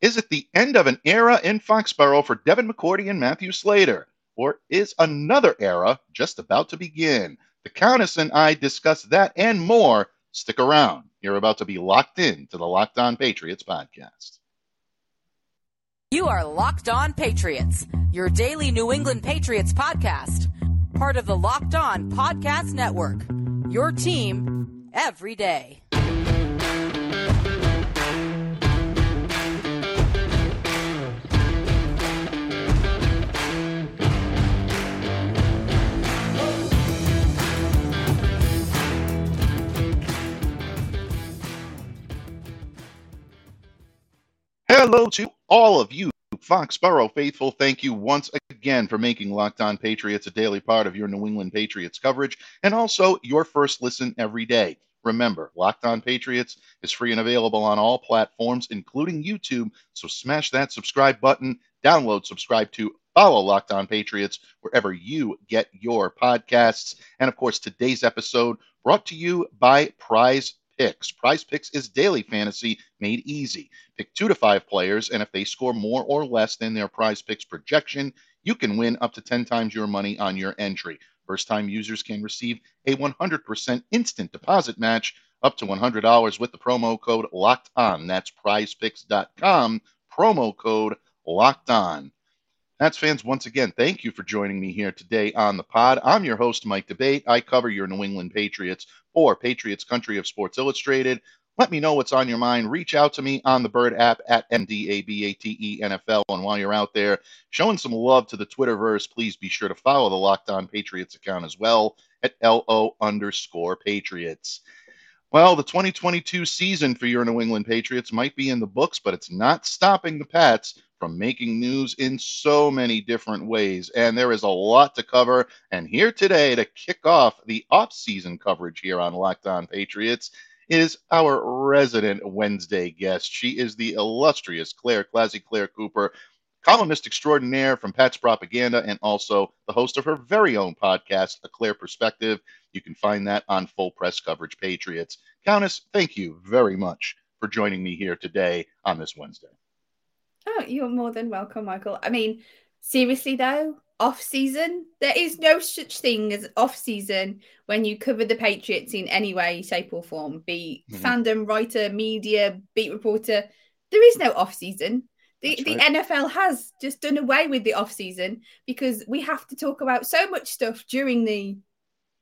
Is it the end of an era in Foxborough for Devin McCourty and Matthew Slater? Or is another era just about to begin? The Countess and I discuss that and more. Stick around. You're about to be locked in to the Locked On Patriots podcast. You are Locked On Patriots, your daily New England Patriots podcast. Part of the Locked On Podcast Network. Your team every day. Hello to all of you Foxborough faithful. Thank you once again for making Locked On Patriots a daily part of your New England Patriots coverage and also your first listen every day. Remember, Locked On Patriots is free and available on all platforms, including YouTube. So smash that subscribe button, download, subscribe to, follow Locked On Patriots wherever you get your podcasts. And of course, today's episode brought to you by Prize Picks. Prize Picks is daily fantasy made easy. Pick two to five players, and if they score more or less than their Prize Picks projection, you can win up to 10 times your money on your entry. First time users can receive a 100% instant deposit match up to $100 with the promo code locked on. That's prizepicks.com, promo code locked on. Pats fans, once again, thank you for joining me here today on the pod. I'm your host, Mike D'Abate. I cover your New England Patriots for Patriots Country of Sports Illustrated. Let me know what's on your mind. Reach out to me on the Bird app at MDABATE NFL. And while you're out there showing some love to the Twitterverse, please be sure to follow the Locked On Patriots account as well at LO underscore Patriots. Well, the 2022 season for your New England Patriots might be in the books, but it's not stopping the Pats from making news in so many different ways. And there is a lot to cover. And here today to kick off the off-season coverage here on Locked On Patriots is our resident Wednesday guest. She is the illustrious Claire Classy Claire Cooper, columnist extraordinaire from Pat's Propaganda, and also the host of her very own podcast, A Claire Perspective. You can find that on Full Press Coverage Patriots. Countess, thank you very much for joining me here today on this Wednesday. You're more than welcome, Michael. I mean, seriously though, off season, there is no such thing as off season when you cover the Patriots in any way, shape, or form. Be mm-hmm. fandom, writer, media, beat reporter. There is no off season. The, right. the NFL has just done away with the off season because we have to talk about so much stuff during the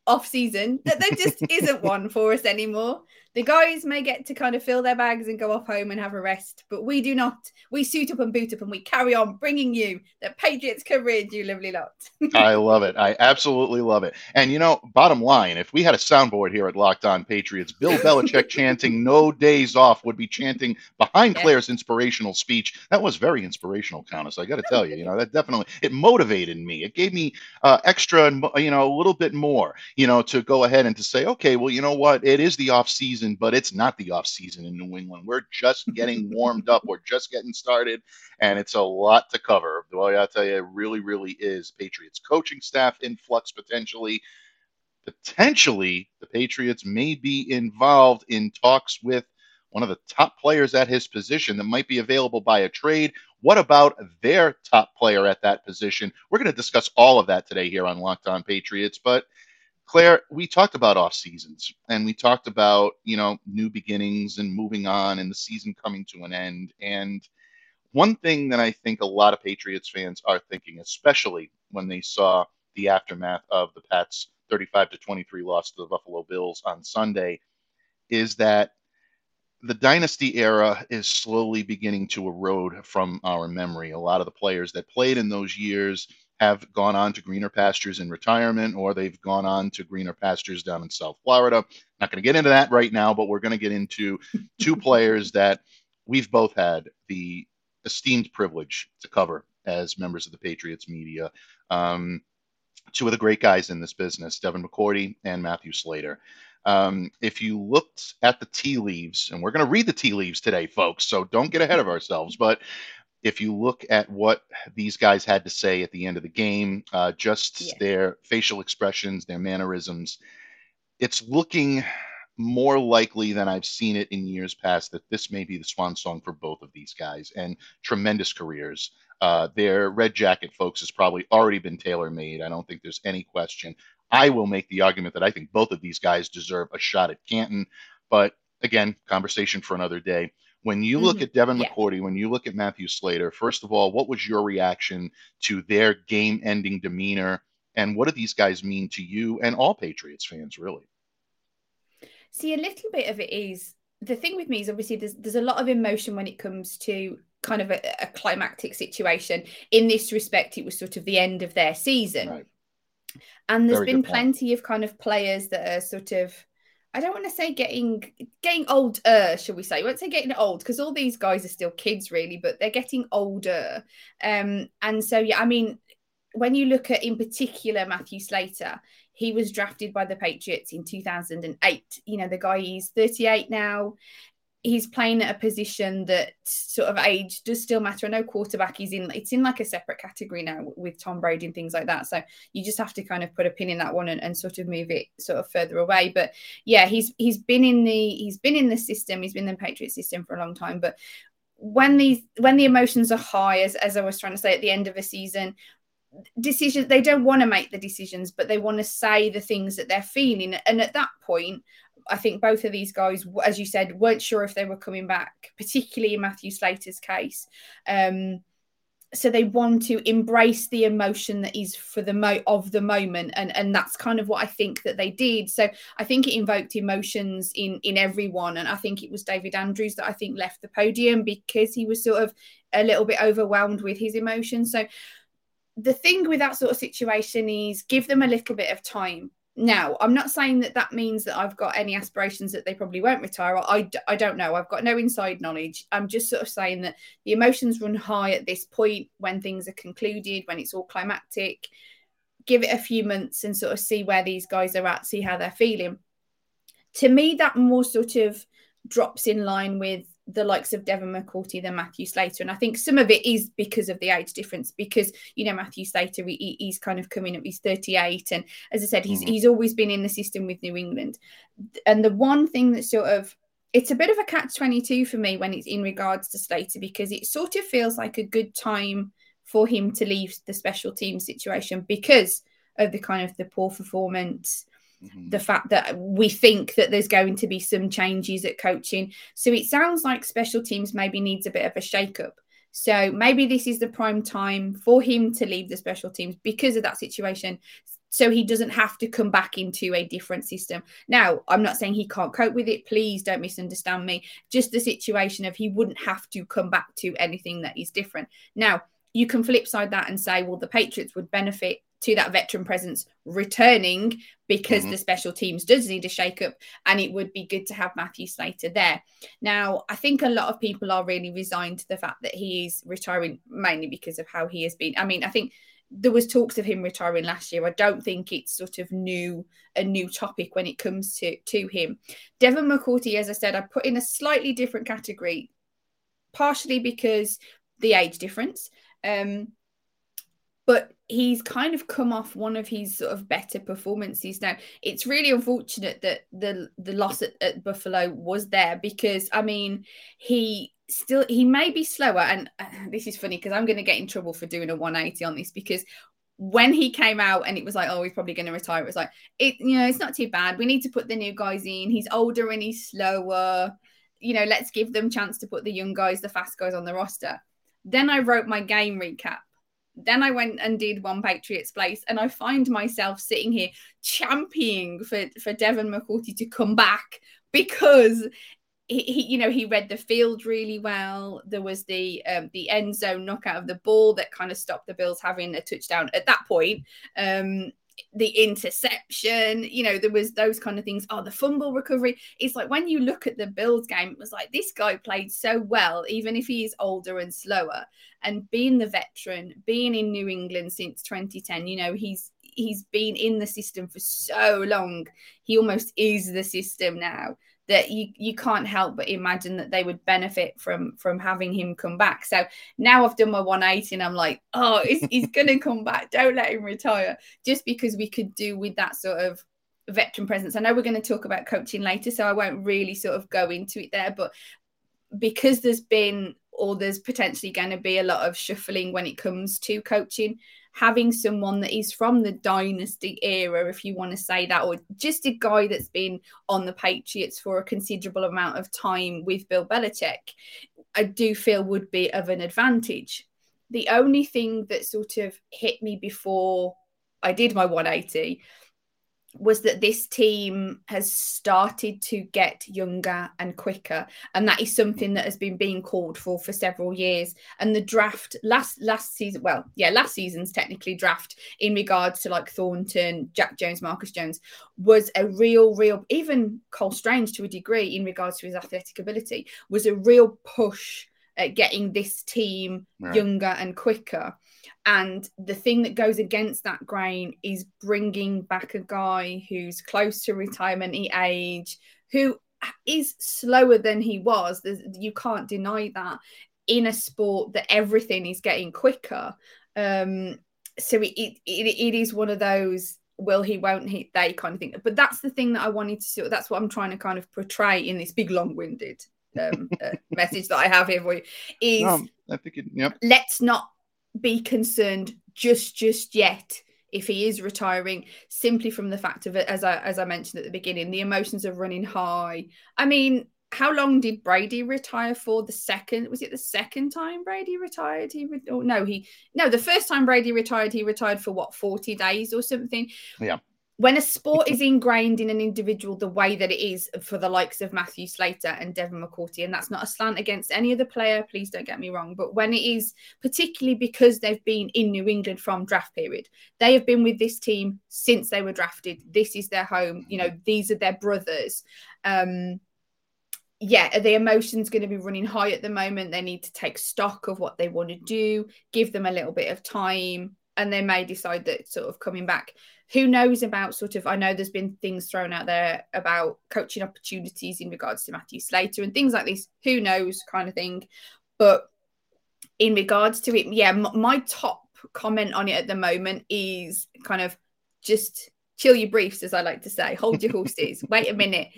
off season that there just isn't one for us anymore. The guys may get to kind of fill their bags and go off home and have a rest, but we do not. We suit up and boot up and we carry on bringing you the Patriots coverage, you lovely lot. I love it. I absolutely love it. And you know, bottom line, if we had a soundboard here at Locked On Patriots, Bill Belichick chanting "No days off" would be chanting behind yeah. Claire's inspirational speech. That was very inspirational, Countess. I got to tell you, you know, that definitely it motivated me. It gave me uh, extra, you know, a little bit more, you know, to go ahead and to say, okay, well, you know what, it is the off season season, but it's not the off season in New England. We're just getting warmed up. We're just getting started, and it's a lot to cover. Boy, I tell you, it really, really is. Patriots coaching staff in flux potentially. Potentially, the Patriots may be involved in talks with one of the top players at his position that might be available by a trade. What about their top player at that position? We're going to discuss all of that today here on Locked On Patriots, but Claire, we talked about off seasons and we talked about, you know, new beginnings and moving on and the season coming to an end. And one thing that I think a lot of Patriots fans are thinking, especially when they saw the aftermath of the Pats 35 to 23 loss to the Buffalo Bills on Sunday, is that the dynasty era is slowly beginning to erode from our memory. A lot of the players that played in those years have gone on to greener pastures in retirement or they've gone on to greener pastures down in South Florida. Not going to get into that right now, but we're going to get into two players that we've both had the esteemed privilege to cover as members of the Patriots media. Um, two of the great guys in this business, Devin McCourty and Matthew Slater. Um, if you looked at the tea leaves, and we're going to read the tea leaves today, folks, so don't get ahead of ourselves, but if you look at what these guys had to say at the end of the game, uh, just yeah. their facial expressions, their mannerisms, it's looking more likely than I've seen it in years past that this may be the swan song for both of these guys and tremendous careers. Uh, their red jacket, folks, has probably already been tailor made. I don't think there's any question. I will make the argument that I think both of these guys deserve a shot at Canton, but again, conversation for another day. When you look mm-hmm. at Devin yeah. McCourty, when you look at Matthew Slater, first of all, what was your reaction to their game ending demeanor? And what do these guys mean to you and all Patriots fans, really? See, a little bit of it is the thing with me is obviously there's there's a lot of emotion when it comes to kind of a, a climactic situation. In this respect, it was sort of the end of their season. Right. And there's Very been plenty of kind of players that are sort of I don't want to say getting getting older, shall we say? I won't say getting old because all these guys are still kids, really, but they're getting older. Um, and so yeah, I mean, when you look at in particular Matthew Slater, he was drafted by the Patriots in 2008. You know, the guy is 38 now. He's playing at a position that sort of age does still matter. I know quarterback is in it's in like a separate category now with Tom Brady and things like that. So you just have to kind of put a pin in that one and, and sort of move it sort of further away. But yeah, he's he's been in the he's been in the system, he's been in the Patriot system for a long time. But when these when the emotions are high, as as I was trying to say at the end of a season, decisions they don't want to make the decisions but they want to say the things that they're feeling and at that point i think both of these guys as you said weren't sure if they were coming back particularly in matthew slater's case. Um, so they want to embrace the emotion that is for the mo of the moment and and that's kind of what i think that they did. So i think it invoked emotions in in everyone and i think it was david andrews that i think left the podium because he was sort of a little bit overwhelmed with his emotions. So the thing with that sort of situation is give them a little bit of time. Now, I'm not saying that that means that I've got any aspirations that they probably won't retire. I, I don't know. I've got no inside knowledge. I'm just sort of saying that the emotions run high at this point when things are concluded, when it's all climactic. Give it a few months and sort of see where these guys are at, see how they're feeling. To me, that more sort of drops in line with the likes of Devin McCourty than Matthew Slater. And I think some of it is because of the age difference, because, you know, Matthew Slater, he, he's kind of coming up, he's 38. And as I said, he's, mm-hmm. he's always been in the system with New England. And the one thing that sort of, it's a bit of a catch 22 for me when it's in regards to Slater, because it sort of feels like a good time for him to leave the special team situation because of the kind of the poor performance Mm-hmm. The fact that we think that there's going to be some changes at coaching. So it sounds like special teams maybe needs a bit of a shake-up. So maybe this is the prime time for him to leave the special teams because of that situation. So he doesn't have to come back into a different system. Now, I'm not saying he can't cope with it. Please don't misunderstand me. Just the situation of he wouldn't have to come back to anything that is different. Now, you can flip side that and say, well, the Patriots would benefit to that veteran presence returning because mm-hmm. the special teams does need a shake up and it would be good to have Matthew Slater there. Now, I think a lot of people are really resigned to the fact that he is retiring mainly because of how he has been. I mean, I think there was talks of him retiring last year. I don't think it's sort of new a new topic when it comes to to him. Devin McCourty, as I said, I put in a slightly different category, partially because the age difference. Um, but he's kind of come off one of his sort of better performances. Now it's really unfortunate that the the loss at, at buffalo was there because i mean he still he may be slower. And uh, this is funny because i'm going to get in trouble for doing a 180 on this because when he came out and it was like oh he's probably going to retire it was like it you know it's not too bad. We need to put the new guys in. He's older and he's slower. You know let's give them chance to put the young guys the fast guys on the roster. Then i wrote my game recap then I went and did One Patriots Place, and I find myself sitting here championing for, for Devin McCourty to come back because he, he, you know, he read the field really well. There was the um, the end zone knockout of the ball that kind of stopped the Bills having a touchdown at that point. Um, the interception, you know, there was those kind of things. Oh, the fumble recovery. It's like when you look at the Bills game, it was like this guy played so well, even if he is older and slower. And being the veteran, being in New England since 2010, you know, he's he's been in the system for so long. He almost is the system now that you you can't help but imagine that they would benefit from from having him come back. So now I've done my 180 and I'm like, oh, he's, he's gonna come back. Don't let him retire. Just because we could do with that sort of veteran presence. I know we're going to talk about coaching later, so I won't really sort of go into it there, but because there's been or there's potentially going to be a lot of shuffling when it comes to coaching having someone that is from the dynasty era, if you want to say that, or just a guy that's been on the Patriots for a considerable amount of time with Bill Belichick, I do feel would be of an advantage. The only thing that sort of hit me before I did my 180 was that this team has started to get younger and quicker and that is something that has been being called for for several years. And the draft last last season well yeah last season's technically draft in regards to like thornton jack jones marcus jones was a real real even cole strange to a degree in regards to his athletic ability was a real push at getting this team younger and quicker and the thing that goes against that grain is bringing back a guy who's close to retirement age, who is slower than he was. There's, you can't deny that in a sport that everything is getting quicker. Um, so it, it, it is one of those will he won't he they kind of thing but that's the thing that i wanted to see that's what i'm trying to kind of portray in this big long-winded um, uh, message that i have here for you is um, i think it, yep. let's not be concerned just just yet if he is retiring simply from the fact of it as I as I mentioned at the beginning the emotions are running high. I mean how long did Brady retire for? The second was it the second time Brady retired? He re- oh, no he no the first time Brady retired he retired for what 40 days or something? Yeah when a sport is ingrained in an individual the way that it is for the likes of Matthew Slater and Devin McCourty, and that's not a slant against any other player, please don't get me wrong, but when it is particularly because they've been in New England from draft period, they have been with this team since they were drafted. This is their home, you know, these are their brothers. Um, yeah, are the emotions going to be running high at the moment. They need to take stock of what they want to do, give them a little bit of time, and they may decide that sort of coming back who knows about sort of i know there's been things thrown out there about coaching opportunities in regards to matthew slater and things like this who knows kind of thing. But in regards to it yeah m- my top comment on it at the moment is kind of just chill your briefs as i like to say. Hold your horses. Wait a minute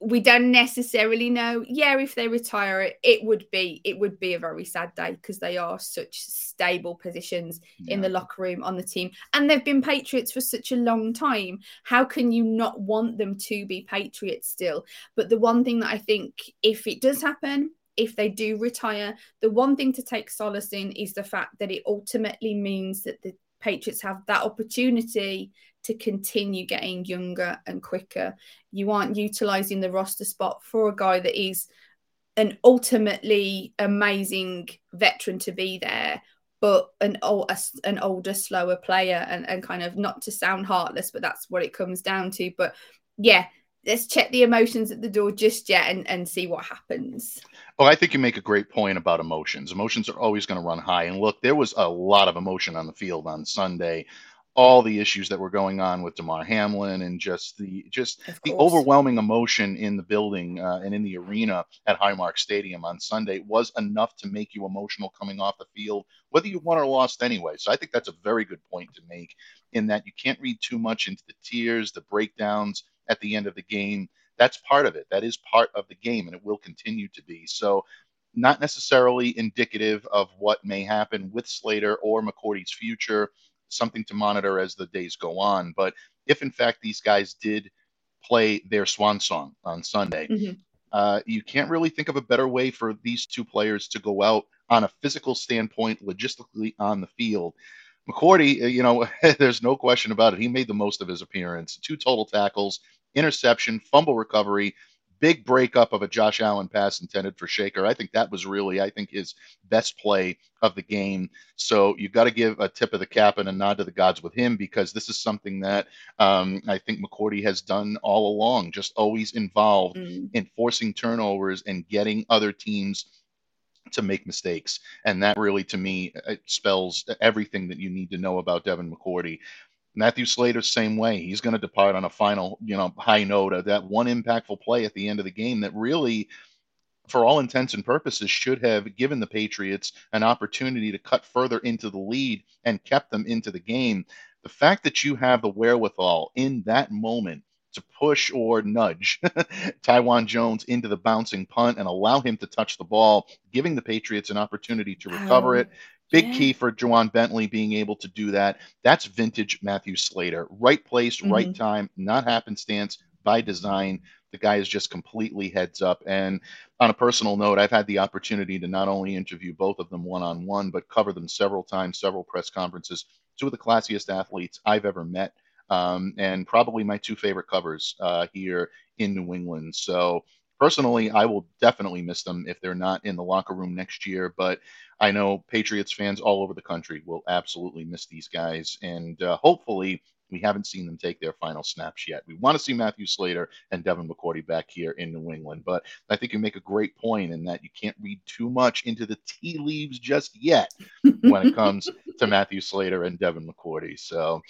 we don't necessarily know. Yeah, if they retire it, it would be it would be a very sad day because they are such stable positions yeah. in the locker room on the team, and they've been Patriots for such a long time. How can you not want them to be Patriots still? But the one thing that I think, if it does happen, if they do retire, the one thing to take solace in is the fact that it ultimately means that the Patriots have that opportunity to continue getting younger and quicker. You aren't utilizing the roster spot for a guy that is an ultimately amazing veteran to be there, but an old, an older, slower player, and, and kind of not to sound heartless, but that's what it comes down to. But yeah, let's check the emotions at the door just yet and, and see what happens. Well, I think you make a great point about emotions. Emotions are always going to run high. And look, there was a lot of emotion on the field on Sunday all the issues that were going on with Damar Hamlin and just the just the overwhelming emotion in the building uh, and in the arena at Highmark Stadium on Sunday was enough to make you emotional coming off the field, whether you won or lost anyway. So I think that's a very good point to make in that you can't read too much into the tears, the breakdowns at the end of the game. That's part of it. That is part of the game, and it will continue to be. So not necessarily indicative of what may happen with Slater or McCourty's future something to monitor as the days go on. But if in fact these guys did play their swan song on Sunday, mm-hmm. uh, you can't really think of a better way for these two players to go out on a physical standpoint, logistically on the field. McCourty, uh, you know, there's no question about it. He made the most of his appearance. Two total tackles, interception, fumble recovery, big breakup of a Josh Allen pass intended for Shakir. I think that was really, I think, his best play of the game. So you've got to give a tip of the cap and a nod to the gods with him because this is something that um, I think McCourty has done all along, just always involved mm. in forcing turnovers and getting other teams to make mistakes. And that really, to me, spells everything that you need to know about Devin McCourty. Matthew Slater, same way. He's going to depart on a final, you know, high note of that one impactful play at the end of the game that really, for all intents and purposes, should have given the Patriots an opportunity to cut further into the lead and kept them into the game. The fact that you have the wherewithal in that moment to push or nudge Taiwan Jones into the bouncing punt and allow him to touch the ball, giving the Patriots an opportunity to recover oh. it. Big Yeah. key for Ja'Whaun Bentley being able to do that. That's vintage Matthew Slater. Right place, right Mhm. time, not happenstance, by design. The guy is just completely heads up. And on a personal note, I've had the opportunity to not only interview both of them one on one, but cover them several times, several press conferences. Two of the classiest athletes I've ever met, um, and probably my two favorite covers uh, here in New England. So personally, I will definitely miss them if they're not in the locker room next year. But I know Patriots fans all over the country will absolutely miss these guys, and uh, hopefully. We haven't seen them take their final snaps yet. We want to see Matthew Slater and Devin McCourty back here in New England, but I think you make a great point in that you can't read too much into the tea leaves just yet when it comes to Matthew Slater and Devin McCourty. So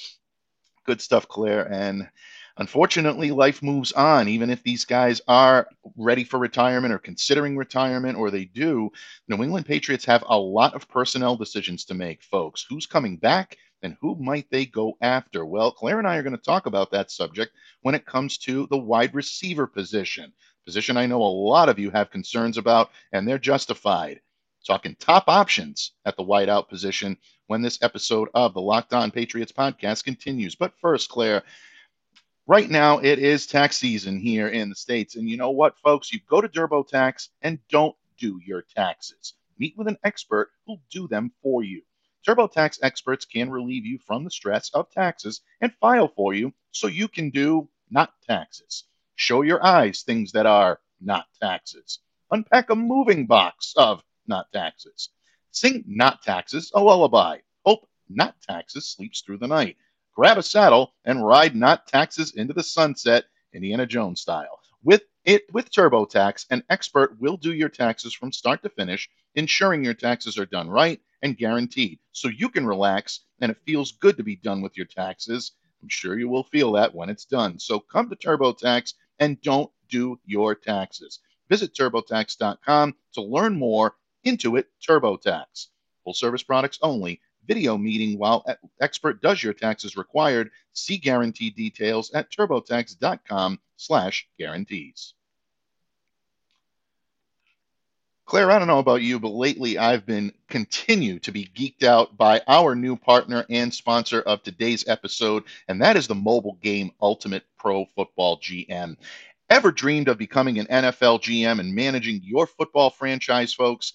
good stuff, Claire. And unfortunately, life moves on. Even if these guys are ready for retirement or considering retirement, or they do, New England Patriots have a lot of personnel decisions to make, folks. Who's coming back? And who might they go after? Well, Claire and I are going to talk about that subject when it comes to the wide receiver position. Position I know a lot of you have concerns about, and they're justified. Talking top options at the wideout position when this episode of the Locked On Patriots podcast continues. But first, Claire, right now it is tax season here in the States. And you know what, folks? You go to TurboTax and don't do your taxes. Meet with an expert who'll do them for you. TurboTax experts can relieve you from the stress of taxes and file for you so you can do not taxes. Show your eyes things that are not taxes. Unpack a moving box of not taxes. Sing not taxes a lullaby. Hope not taxes sleeps through the night. Grab a saddle and ride not taxes into the sunset, Indiana Jones style. With it with TurboTax, an expert will do your taxes from start to finish, ensuring your taxes are done right and guaranteed, so you can relax and it feels good to be done with your taxes. I'm sure you will feel that when it's done. So come to TurboTax and don't do your taxes. Visit TurboTax.com to learn more. Intuit TurboTax. Full service products only. Video meeting while expert does your taxes required. See guarantee details at TurboTax.com slash guarantees. Claire, I don't know about you, but lately I've been continue to be geeked out by our new partner and sponsor of today's episode, and that is the mobile game Ultimate Pro Football GM. Ever dreamed of becoming an NFL GM and managing your football franchise, folks?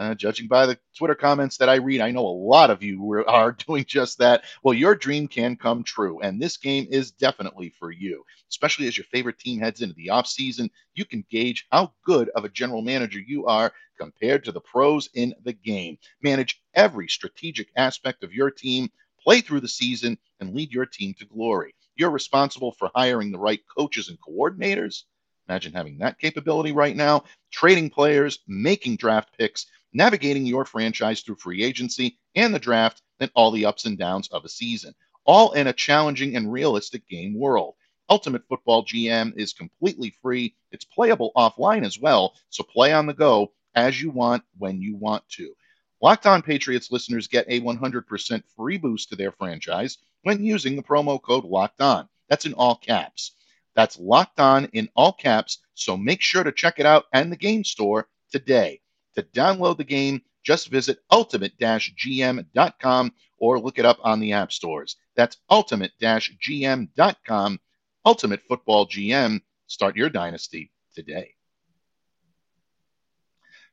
Uh, judging by the Twitter comments that I read, I know a lot of you are doing just that. Well, your dream can come true, and this game is definitely for you. Especially as your favorite team heads into the offseason, you can gauge how good of a general manager you are compared to the pros in the game. Manage every strategic aspect of your team, play through the season, and lead your team to glory. You're responsible for hiring the right coaches and coordinators. Imagine having that capability right now, trading players, making draft picks, navigating your franchise through free agency and the draft, and all the ups and downs of a season, all in a challenging and realistic game world. Ultimate Football GM is completely free. It's playable offline as well, so play on the go as you want when you want to. Locked On Patriots listeners get a 100% free boost to their franchise when using the promo code Locked On. That's in all caps. That's Locked On in all caps, so make sure to check it out and the game store today. To download the game, just visit ultimate-gm.com or look it up on the app stores. That's ultimate-gm.com. Ultimate Football GM. Start your dynasty today.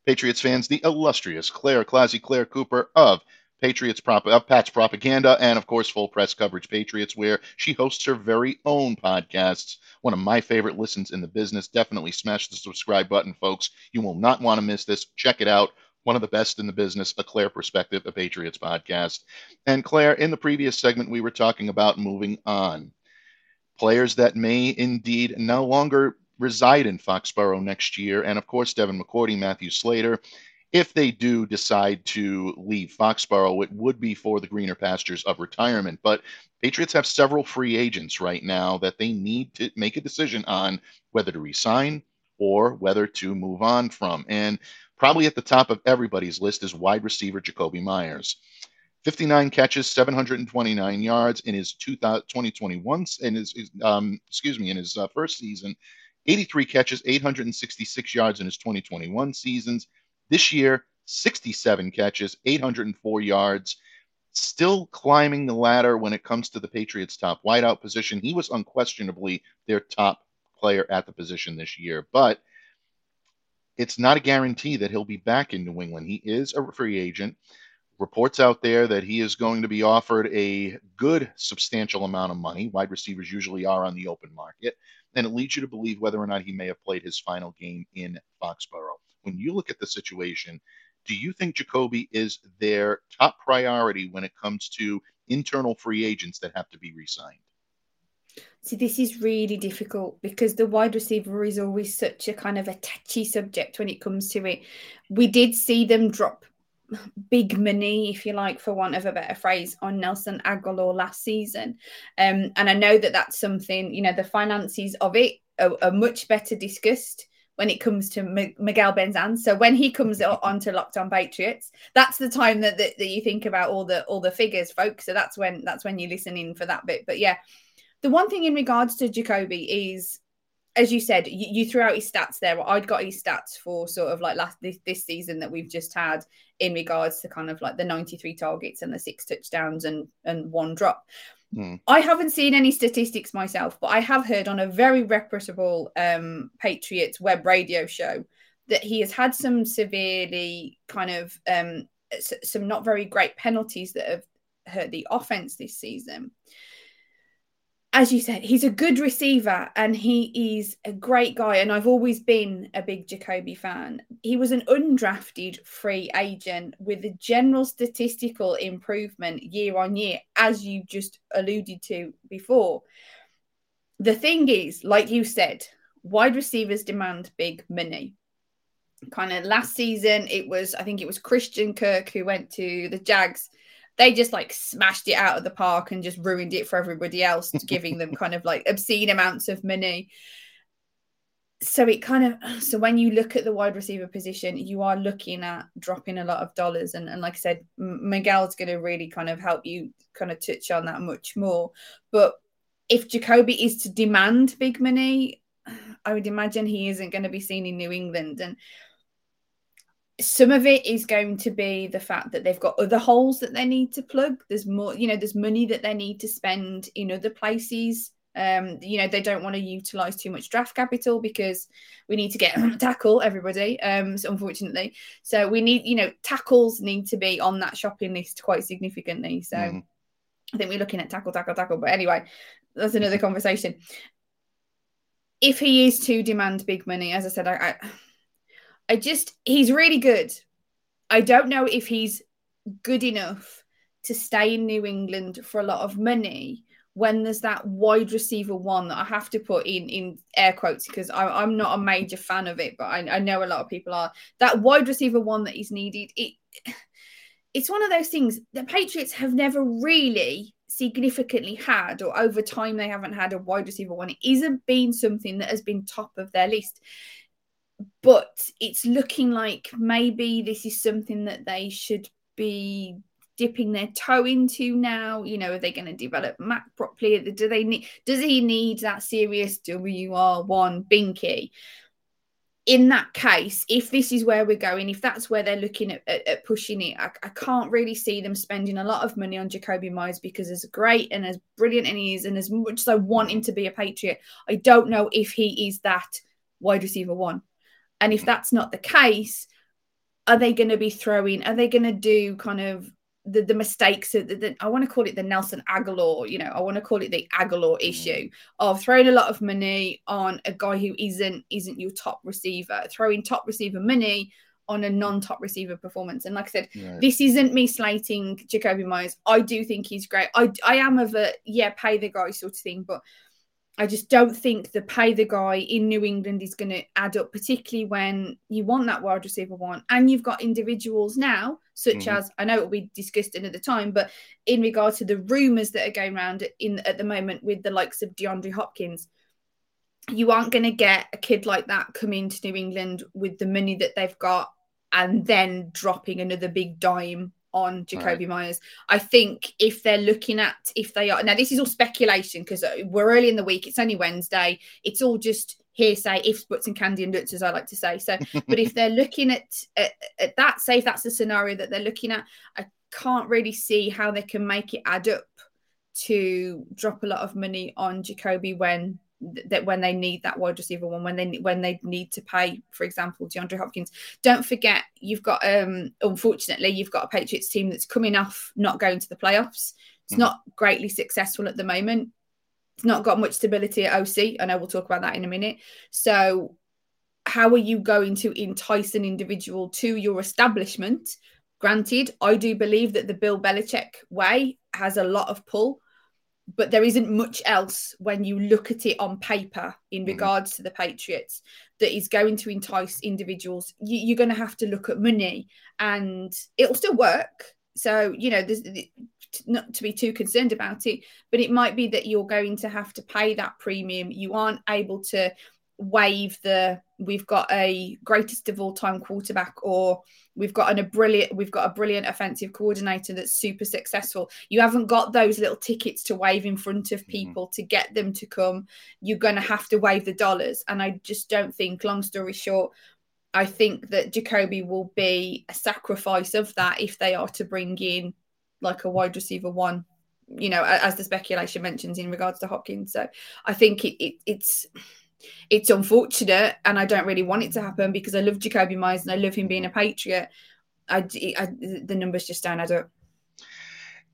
Patriots fans, the illustrious Claire Classy Claire Cooper of Patriots prop of Pat's Propaganda and of course Full Press Coverage Patriots, where she hosts her very own podcasts. One of my favorite listens in the business. Definitely smash the subscribe button, folks. You will not want to miss this. Check it out. One of the best in the business, a Claire Perspective, a Patriots podcast. And Claire, in the previous segment, we were talking about moving on. Players that may indeed no longer reside in Foxborough next year, and of course, Devin McCourty, Matthew Slater. If they do decide to leave Foxborough, it would be for the greener pastures of retirement. But Patriots have several free agents right now that they need to make a decision on whether to resign or whether to move on from. And probably at the top of everybody's list is wide receiver Jakobi Meyers. 59 catches, 729 yards in his 2021 in his, um, excuse me in his uh, first season. 83 catches, 866 yards in his 2021 seasons. This year, 67 catches, 804 yards. Still climbing the ladder when it comes to the Patriots' top wideout position. He was unquestionably their top player at the position this year, but it's not a guarantee that he'll be back in New England. He is a free agent reports out there that he is going to be offered a good substantial amount of money. Wide receivers usually are on the open market. And it leads you to believe whether or not he may have played his final game in Foxborough. When you look at the situation, do you think Jakobi is their top priority when it comes to internal free agents that have to be re signed? See, this is really difficult because the wide receiver is always such a kind of a touchy subject when it comes to it. We did see them drop big money, if you like, for want of a better phrase, on Nelson Agholor last season. Um, and I know that that's something, you know, the finances of it are, are much better discussed when it comes to M- Miguel Benzan. So when he comes onto Locked On Patriots, that's the time that, that, that you think about all the all the figures, folks. So that's when that's when you listen in for that bit. But yeah, the one thing in regards to Jakobi is as you said, you, you, threw out his stats there. I'd got his stats for sort of like last this, this season that we've just had in regards to kind of like the 93 targets and the six touchdowns and and one drop. Mm. I haven't seen any statistics myself, but I have heard on a very reputable um, Patriots web radio show that he has had some severely kind of um, some not very great penalties that have hurt the offense this season as you said, he's a good receiver and he is a great guy. And I've always been a big Jakobi fan. He was an undrafted free agent with a general statistical improvement year on year, as you just alluded to before. The thing is, like you said, wide receivers demand big money. Kind of last season, it was, I think it was Christian Kirk who went to the Jags they just like smashed it out of the park and just ruined it for everybody else, giving them kind of like obscene amounts of money. So it kind of so when you look at the wide receiver position, you are looking at dropping a lot of dollars, and, and like I said, Miguel's going to really kind of help you kind of touch on that much more. But if Jakobi is to demand big money, I would imagine he isn't going to be seen in New England, and some of it is going to be the fact that they've got other holes that they need to plug. There's more, you know, there's money that they need to spend in other places. Um, you know, they don't want to utilize too much draft capital because we need to get tackle everybody. Um, so unfortunately, so we need, you know, tackles need to be on that shopping list quite significantly. So mm. I think we're looking at tackle, tackle, tackle. But anyway, that's another conversation. If he is to demand big money, as I said, I, I I just he's really good. I don't know if he's good enough to stay in New England for a lot of money when there's that wide receiver one that I have to put in in air quotes because I, am not a major fan of it, but I, I, know a lot of people are. That wide receiver one that is needed, it it's one of those things. The Patriots have never really significantly had, or over time they haven't had a wide receiver one. It isn't been something that has been top of their list but it's looking like maybe this is something that they should be dipping their toe into now. You know are they going to develop mac properly? Do they need does he need that serious wr1 binky? In that case if this is where we're going if that's where they're looking at, at, at pushing it I, I, can't really see them spending a lot of money on jakobi meyers because as great and as brilliant as he is and as much as i want him to be a patriot i don't know if he is that wide receiver one and if that's not the case, are they going to be throwing? Are they going to do kind of the, the mistakes that the, the, I want to call it the Nelson Agholor, you know, I want to call it the Agholor mm. issue of throwing a lot of money on a guy who isn't isn't your top receiver, throwing top receiver money on a non-top receiver performance. And like I said, right. this isn't me slating Jakobi Meyers. I do think he's great. I I am of a yeah, pay the guy sort of thing, but I just don't think the pay the guy in New England is going to add up, particularly when you want that wide receiver one. And you've got individuals now, such mm-hmm. as I know it will be discussed another time, but in regard to the rumours that are going around in at the moment with the likes of DeAndre Hopkins, you aren't going to get a kid like that coming to New England with the money that they've got and then dropping another big dime on Jakobi right. Meyers. I think if they're looking at if they are now, this is all speculation because uh, we're early in the week. It's only Wednesday. It's all just hearsay, ifs, buts, and candy and nuts, as I like to say. So, but if they're looking at, at, at that, say if that's the scenario that they're looking at, I can't really see how they can make it add up to drop a lot of money on Jakobi when that when they need that wide receiver one when they when they need to pay for example DeAndre Hopkins. Don't forget you've got um unfortunately you've got a Patriots team that's coming off not going to the playoffs. It's mm. not greatly successful at the moment. It's not got much stability at OC I know we'll talk about that in a minute. So how are you going to entice an individual to your establishment? Granted I do believe that the Bill Belichick way has a lot of pull but there isn't much else when you look at it on paper in mm-hmm. regards to the Patriots that is going to entice individuals. You, are going to have to look at money, and it'll still work. So you know, there's not to be too concerned about it, but it might be that you're going to have to pay that premium. You aren't able to waive the we've got a greatest of all time quarterback or we've got an, a brilliant we've got a brilliant offensive coordinator that's super successful you haven't got those little tickets to wave in front of mm-hmm. people mm-hmm. to get them to come you're going to have to wave the dollars and i just don't think long story short i think that jakobi will be a sacrifice of that if they are to bring in like a wide receiver one you know as the speculation mentions in regards to hopkins so i think it, it it's it's unfortunate and I don't really want it to happen because I love Jakobi Meyers and I love him being a mm. Patriot. I, I the numbers just don't add up.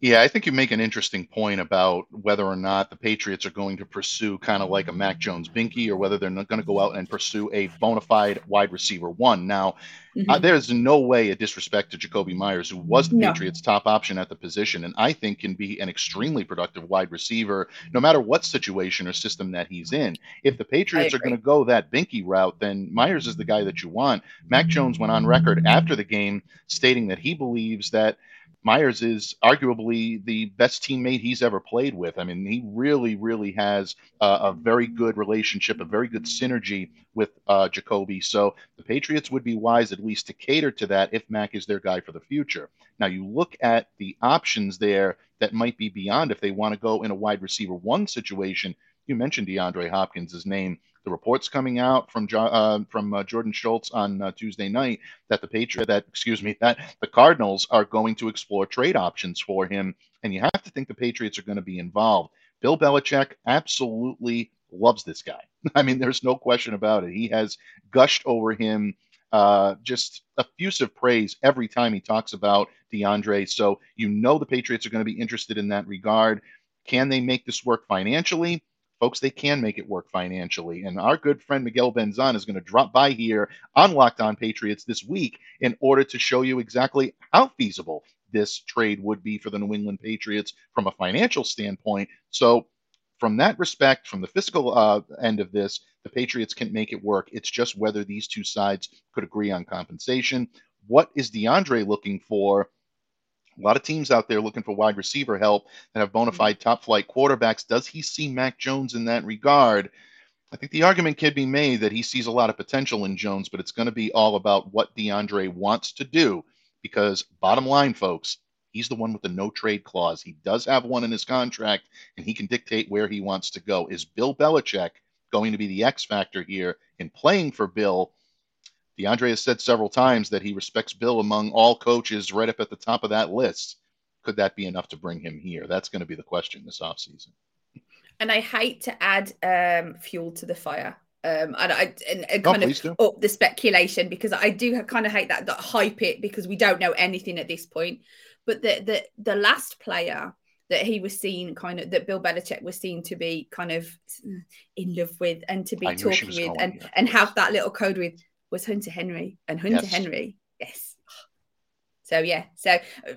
Yeah, I think you make an interesting point about whether or not the Patriots are going to pursue kind of like a Mac Jones binky or whether they're not going to go out and pursue a bona fide wide receiver one. Now, mm-hmm. uh, there's no way a disrespect to Jakobi Meyers, who was the no. Patriots' top option at the position, and I think can be an extremely productive wide receiver no matter what situation or system that he's in. If the Patriots are going to go that binky route, then Meyers is the guy that you want. Mac Jones went on record after the game stating that he believes that – Meyers is arguably the best teammate he's ever played with. I mean, he really, really has a, a very good relationship, a very good synergy with uh, Jakobi. So the Patriots would be wise at least to cater to that if Mac is their guy for the future. Now, you look at the options there that might be beyond if they want to go in a wide receiver one situation. You mentioned DeAndre Hopkins' name the reports coming out from uh, from uh, Jordan Schultz on uh, Tuesday night that the Patriot that excuse me that the Cardinals are going to explore trade options for him, and you have to think the Patriots are going to be involved. Bill Belichick absolutely loves this guy. I mean, there's no question about it. He has gushed over him uh, just effusive praise every time he talks about DeAndre. So you know the Patriots are going to be interested in that regard. Can they make this work financially? Folks, they can make it work financially. And our good friend Miguel Benzan is going to drop by here on Locked On Patriots this week in order to show you exactly how feasible this trade would be for the New England Patriots from a financial standpoint. So, from that respect, from the fiscal uh, end of this, the Patriots can make it work. It's just whether these two sides could agree on compensation. What is DeAndre looking for? A lot of teams out there looking for wide receiver help that have bona mm-hmm. fide top flight quarterbacks. Does he see Mac Jones in that regard? I think the argument can be made that he sees a lot of potential in Jones, but it's going to be all about what DeAndre wants to do. Because, bottom line, folks, he's the one with the no trade clause. He does have one in his contract, and he can dictate where he wants to go. Is Bill Belichick going to be the X factor here in playing for Bill? DeAndre has said several times that he respects Bill among all coaches right up at the top of that list. Could that be enough to bring him here? That's going to be the question this offseason. And I hate to add um, fuel to the fire. Um, and I and, and kind of up the speculation because I do kind of hate that, that hype it because we don't know anything at this point. But the the the last player that he was seen kind of that Bill Belichick was seen to be kind of in love with and to be talking with and and have that little code with was Hunter Henry, and Hunter yes. Henry, yes. So yeah, so uh,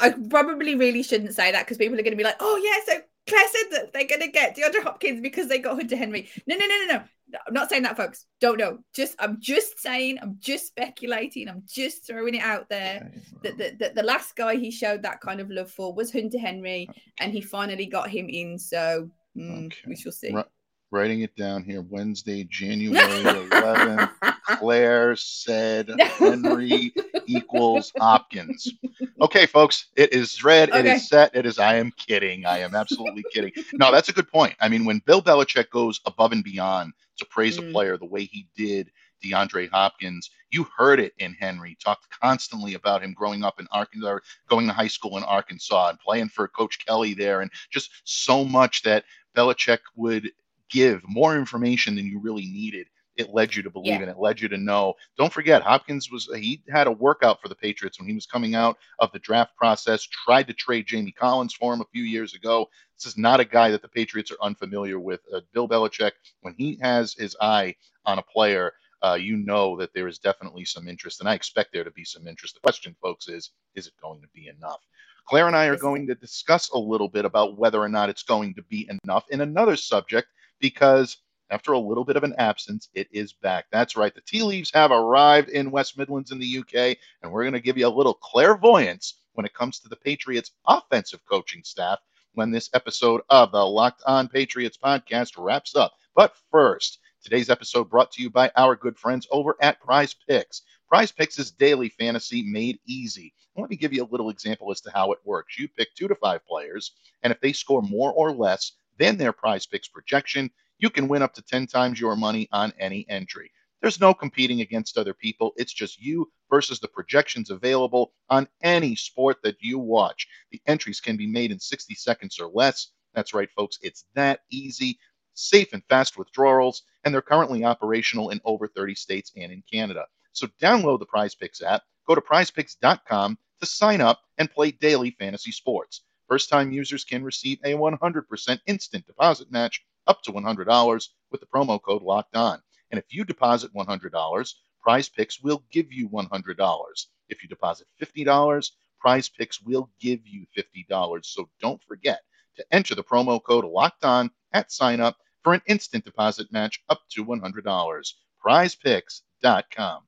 I probably really shouldn't say that because people are going to be like, "Oh yeah, so Claire said that they're going to get DeAndre Hopkins because they got Hunter Henry." No, no, no, no, no. I'm not saying that, folks. Don't know. Just I'm just saying. I'm just speculating. I'm just throwing it out there that the, the, the last guy he showed that kind of love for was Hunter Henry, and he finally got him in. So mm, okay. we shall see. Right writing it down here. Wednesday, January 11th. Claire said Henry equals Hopkins. okay, folks, it is red. It Okay. is set. It is. I am kidding. I am absolutely kidding. No, that's a good point. I mean, when Bill Belichick goes above and beyond to praise a Mm. player the way he did DeAndre Hopkins, you heard it in Henry. Talked constantly about him growing up in Arkansas, going to high school in Arkansas, and playing for Coach Kelley there, and just so much that Belichick would give more information than you really needed. It led you to believe Yeah. and it led you to know. Don't forget, Hopkins was he had a workout for the Patriots when he was coming out of the draft process. Tried to trade Jamie Collins for him a few years ago. This is not a guy that the Patriots are unfamiliar with. Uh, Bill Belichick, when he has his eye on a player, uh, you know that there is definitely some interest, and I expect there to be some interest. The question, folks, is is it going to be enough? Claire and I are going to discuss a little bit about whether or not it's going to be enough in another subject because after a little bit of an absence, it is back. That's right. The tea leaves have arrived in West Midlands in the UK, and we're going to give you a little clairvoyance when it comes to the Patriots' offensive coaching staff when this episode of the Locked On Patriots podcast wraps up. But first, today's episode brought to you by our good friends over at Prize Picks. Prize Picks is daily fantasy made easy. Let me give you a little example as to how it works. You pick two to five players, and if they score more or less than their Prize Picks projection, you can win up to 10 times your money on any entry. There's no competing against other people. It's just you versus the projections available on any sport that you watch. The entries can be made in 60 seconds or less. That's right, folks. It's that easy, safe and fast withdrawals, and they're currently operational in over 30 states and in Canada. So download the Prize Picks app, go to prizepicks.com to sign up and play daily fantasy sports. First time users can receive a 100% instant deposit match up to $100 with the promo code locked on. And if you deposit $100, Prize Picks will give you $100. If you deposit $50, Prize Picks will give you $50. So don't forget to enter the promo code locked on at sign up for an instant deposit match up to $100. PrizePicks.com.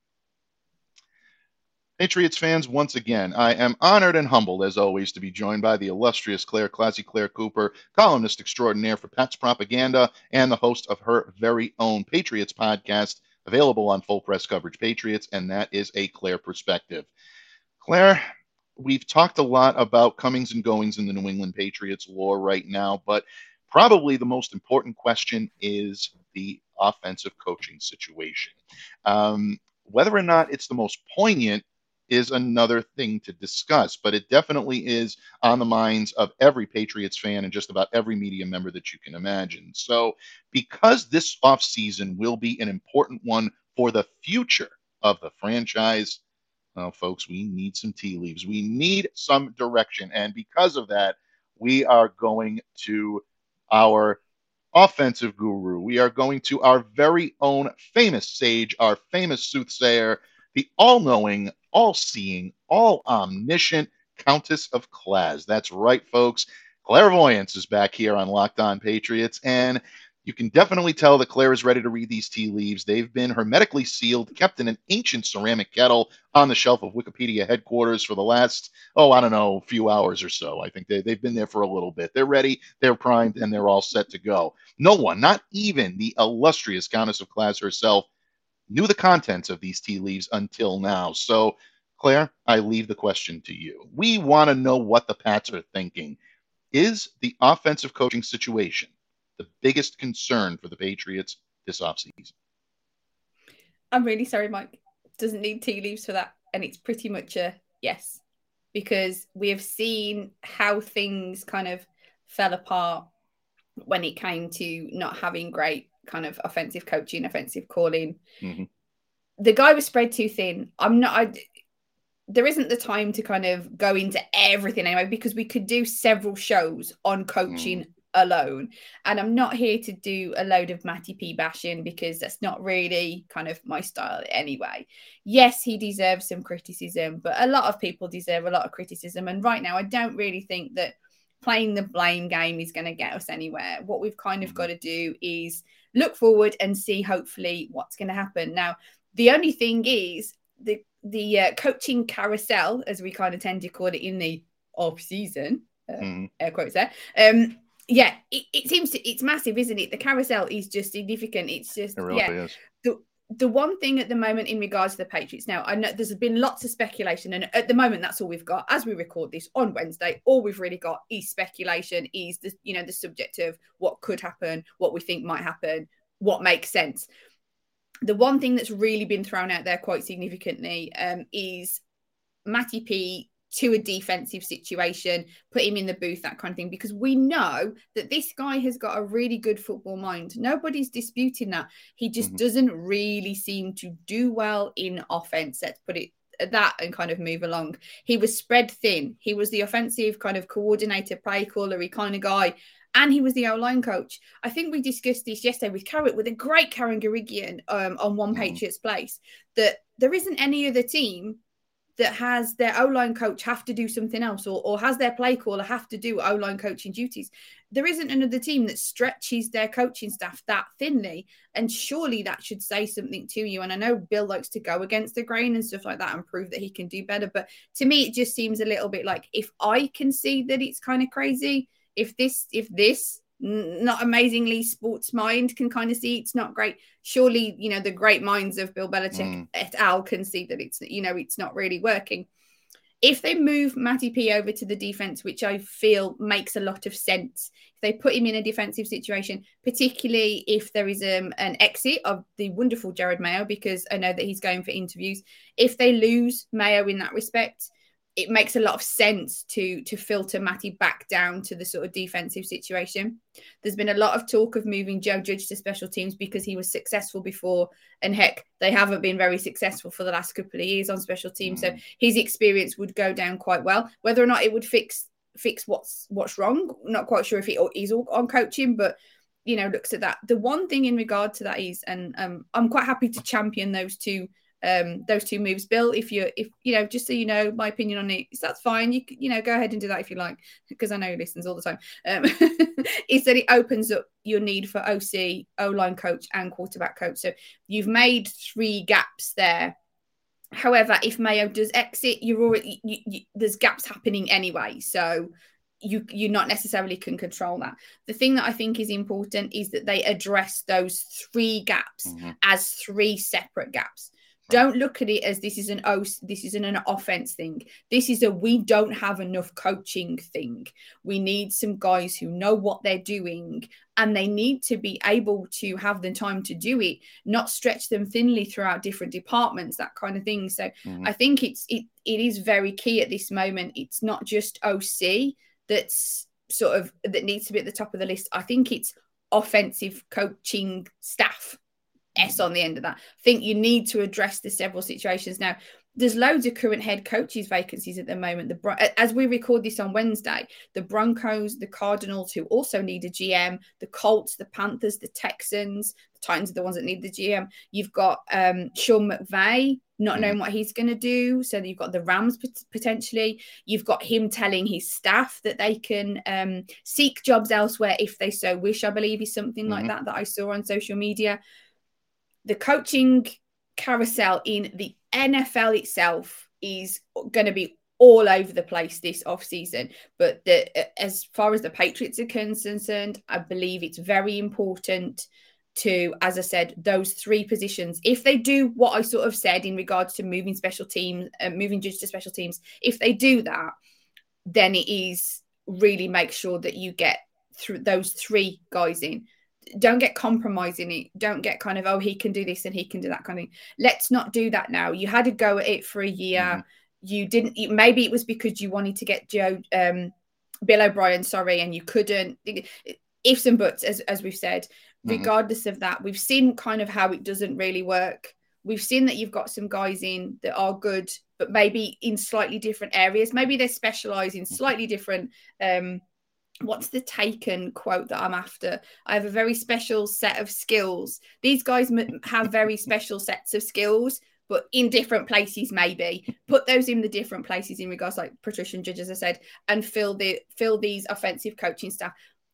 Patriots fans, once again, I am honored and humbled, as always, to be joined by the illustrious Claire Classy Claire Cooper, columnist extraordinaire for Pats Propaganda, and the host of her very own Patriots podcast, available on Full Press Coverage Patriots, and that is a Claire perspective. Claire, we've talked a lot about comings and goings in the New England Patriots lore right now, but probably the most important question is the offensive coaching situation. Um, whether or not it's the most poignant is another thing to discuss, but it definitely is on the minds of every Patriots fan and just about every media member that you can imagine. So, because this offseason will be an important one for the future of the franchise, well, folks, we need some tea leaves. We need some direction. And because of that, we are going to our offensive guru. We are going to our very own famous sage, our famous soothsayer, the all knowing, all seeing, all omniscient Countess of Class. That's right, folks. Clairvoyance is back here on Locked On Patriots, and you can definitely tell that Claire is ready to read these tea leaves. They've been hermetically sealed, kept in an ancient ceramic kettle on the shelf of Wikipedia headquarters for the last, oh, I don't know, few hours or so. I think they, they've been there for a little bit. They're ready, they're primed, and they're all set to go. No one, not even the illustrious Countess of Class herself, knew the contents of these tea leaves until now. So, Claire, I leave the question to you. We want to know what the Pats are thinking. Is the offensive coaching situation the biggest concern for the Patriots this offseason? I'm really sorry, Mike. Doesn't need tea leaves for that. And it's pretty much a yes, because we have seen how things kind of fell apart when it came to not having great kind of offensive coaching, offensive calling. Mhm. The guy was spread too thin. I'm not. I, there isn't the time to kind of go into everything anyway because we could do several shows on coaching alone. And I'm not here to do a load of Matty P bashing because that's not really kind of my style anyway. Yes, he deserves some criticism, but a lot of people deserve a lot of criticism. And right now, I don't really think that playing the blame game is going to get us anywhere. What we've kind of got to do is look forward and see hopefully what's going to happen. Now, the only thing is the the uh, coaching carousel, as we kind of tend to call it in the off season, uh, Mhm. air quotes there. Um, yeah, it, it seems to, it's massive, isn't it? The carousel is just significant. It's just It really yeah, is. The one thing at the moment in regards to the Patriots now, I know there's been lots of speculation, and at the moment, that's all we've got as we record this on Wednesday. All we've really got is speculation, is the you know the subject of what could happen, what we think might happen, what makes sense. The one thing that's really been thrown out there quite significantly um, is Matty P to a defensive situation, put him in the booth, that kind of thing, because we know that this guy has got a really good football mind. Nobody's disputing that. He just mm-hmm. doesn't really seem to do well in offense. Let's put it that and kind of move along. He was spread thin. He was the offensive kind of coordinator, play caller, kind of guy. And he was the O line coach. I think we discussed this yesterday with Carrot, with a great Karen Guregian um, on One mm-hmm. Patriots Place, that there isn't any other team that has their O line coach have to do something else or, or has their play caller have to do O line coaching duties. There isn't another team that stretches their coaching staff that thinly. And surely that should say something to you. And I know Bill likes to go against the grain and stuff like that and prove that he can do better. But to me, it just seems a little bit like if I can see that it's kind of crazy, if this, if this not amazingly sports mind can kind of see it's not great. Surely, you know, the great minds of Bill Belichick mm. et al. can see that it's, you know, it's not really working. If they move Matty P over to the defense, which I feel makes a lot of sense, if they put him in a defensive situation, particularly if there is um, an exit of the wonderful Jerod Mayo, because I know that he's going for interviews. If they lose Mayo in that respect, it makes a lot of sense to to filter Matty back down to the sort of defensive situation. There's been a lot of talk of moving Joe Judge to special teams because he was successful before, and heck, they haven't been very successful for the last couple of years on special teams. Mm. So his experience would go down quite well. Whether or not it would fix fix what's what's wrong, not quite sure if it is all on coaching, but you know looks at that. The one thing in regard to that is, and um, I'm quite happy to champion those two um, those two moves. Bill, if you if you know, just so you know, my opinion on it that's fine. You you know, go ahead and do that if you like, because I know he listens all the time. Um, is that it opens up your need for OC, O line coach, and quarterback coach. So you've made three gaps there. However, if Mayo does exit, you're already you, you, there's gaps happening anyway. So you you not necessarily can control that. The thing that I think is important is that they address those three gaps mm-hmm. as three separate gaps. Don't look at it as this is an oh this isn't an offense thing. This is a we don't have enough coaching thing. We need some guys who know what they're doing and they need to be able to have the time to do it, not stretch them thinly throughout different departments, that kind of thing. So mm-hmm. I think it's it it is very key at this moment. It's not just OC that's sort of that needs to be at the top of the list. I think it's offensive coaching staff S on the end of that. I think you need to address the several situations. Now, there's loads of current head coaches vacancies at the moment. The as we record this on Wednesday, the Broncos, the Cardinals, who also need a GM, the Colts, the Panthers, the Texans, the Titans are the ones that need the GM. You've got um, Sean McVay not mm. knowing what he's going to do. So you've got the Rams potentially. You've got him telling his staff that they can um, seek jobs elsewhere if they so wish. I believe is something mm-hmm. like that that I saw on social media the coaching carousel in the NFL itself is going to be all over the place this off season. But the, as far as the Patriots are concerned, I believe it's very important to, as I said, those three positions. If they do what I sort of said in regards to moving special teams, uh, moving judges to special teams, if they do that, then it is really make sure that you get through those three guys in don't get compromising it. Don't get kind of, oh, he can do this and he can do that kind of thing. Let's not do that now. You had to go at it for a year. Mm-hmm. You didn't, maybe it was because you wanted to get Joe, um, Bill O'Brien, sorry, and you couldn't. Ifs and buts, as, as we've said, mm-hmm. regardless of that, we've seen kind of how it doesn't really work. We've seen that you've got some guys in that are good, but maybe in slightly different areas. Maybe they specialize in slightly different um, what's the taken quote that I'm after? I have a very special set of skills. These guys have very special sets of skills, but in different places, maybe put those in the different places in regards like patrician judge, as I said, and fill the fill these offensive coaching staff.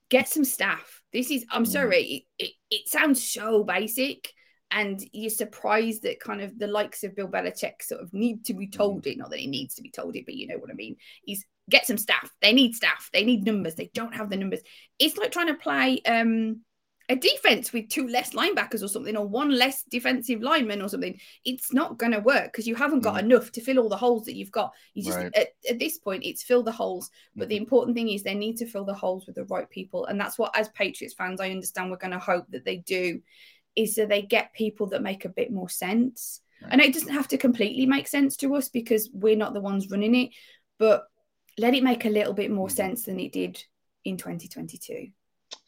Get some staff. This is, I'm mm. sorry, it, it, it sounds so basic, and you're surprised that kind of the likes of Bill Belichick sort of need to be told it. Not that he needs to be told it, but you know what I mean. He's get some staff. They need staff. They need numbers. They don't have the numbers. It's like trying to play um a defense with two less linebackers or something, or one less defensive lineman or something, it's not going to work because you haven't got mm. enough to fill all the holes that you've got. You just right. at, at, this point, it's fill the holes. But mm. the mm-hmm. important thing is they need to fill the holes with the right people, and that's what, as Patriots fans, I understand we're going to hope that they do, is that they get people that make a bit more sense. Right. And it doesn't have to completely make sense to us because we're not the ones running it, but let it make a little bit more mm. sense than it did in 2022.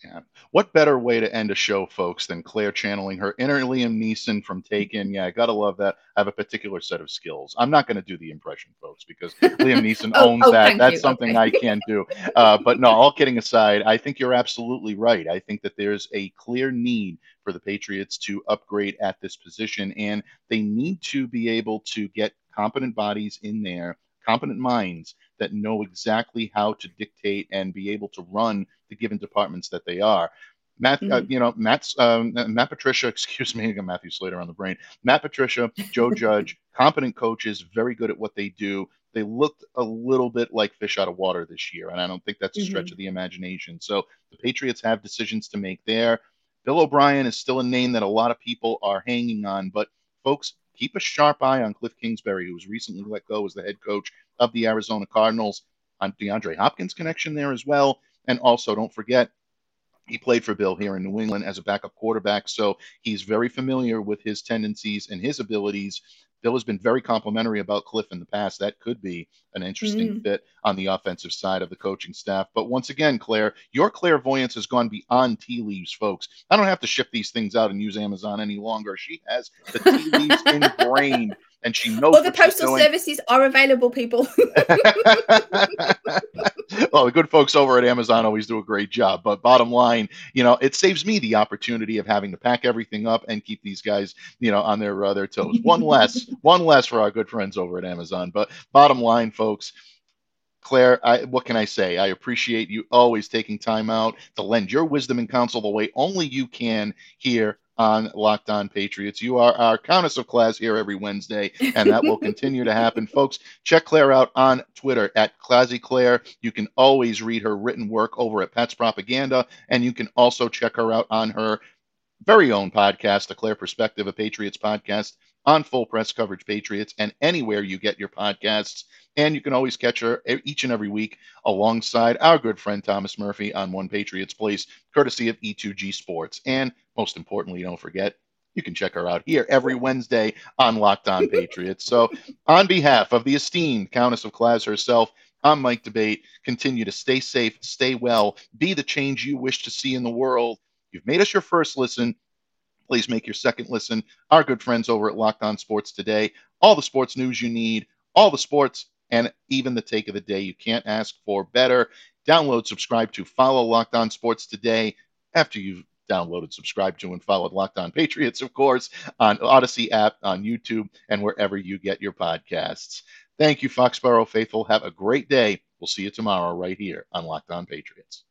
Yeah. What better way to end a show, folks, than Claire channeling her inner Liam Neeson from Taken? Yeah, I gotta love that. I have a particular set of skills. I'm not going to do the impression, folks, because Liam Neeson oh, owns oh, that. That's you. something okay. I can't do. Uh, but no, all kidding aside, I think you're absolutely right. I think that there's a clear need for the Patriots to upgrade at this position, and they need to be able to get competent bodies in there, competent minds that know exactly how to dictate and be able to run the given departments that they are. Matt, uh, mm-hmm. uh, you know, Matt's um, Matt Patricia, excuse me, I got Matthew Slater on the brain. Matt Patricia, Joe Judge, competent coaches, very good at what they do. They looked a little bit like fish out of water this year, and I don't think that's a stretch mm-hmm. of the imagination. So the Patriots have decisions to make there. Bill O'Brien is still a name that a lot of people are hanging on, but folks, keep a sharp eye on Cliff Kingsbury, who was recently let go as the head coach of the Arizona Cardinals. On DeAndre Hopkins connection there as well. And also, don't forget, he played for Bill here in New England as a backup quarterback, so he's very familiar with his tendencies and his abilities. Bill has been very complimentary about Cliff in the past. That could be an interesting mm. fit on the offensive side of the coaching staff. But once again, Claire, your clairvoyance has gone beyond tea leaves, folks. I don't have to ship these things out and use Amazon any longer. She has the tea leaves ingrained and she knows. Well, the postal services are available, people. well, the good folks over at Amazon always do a great job. But bottom line, you know, it saves me the opportunity of having to pack everything up and keep these guys, you know, on their uh, their toes. One less, one less for our good friends over at Amazon. But bottom line, folks. Claire, I, what can I say? I appreciate you always taking time out to lend your wisdom and counsel the way only you can here on Locked On Patriots. You are our Countess of Class here every Wednesday, and that will continue to happen. Folks, check Claire out on Twitter at Classy Claire. You can always read her written work over at Pats Propaganda, and you can also check her out on her very own podcast, The Claire Perspective, a Patriots podcast on Full Press Coverage Patriots, and anywhere you get your podcasts. And you can always catch her each and every week alongside our good friend Thomas Murphy on One Patriots Place, courtesy of E2G Sports. And most importantly, don't forget, you can check her out here every Wednesday on Locked On Patriots. So, on behalf of the esteemed Countess of Class herself, I'm Mike D'Abate. Continue to stay safe, stay well, be the change you wish to see in the world. You've made us your first listen. Please make your second listen. Our good friends over at Locked On Sports Today. All the sports news you need, all the sports and even the take of the day. You can't ask for better. Download, subscribe to, follow Locked On Sports today after you've downloaded, subscribed to, and followed Locked On Patriots, of course, on Audacy app, on YouTube, and wherever you get your podcasts. Thank you, Foxborough faithful. Have a great day. We'll see you tomorrow right here on Locked On Patriots.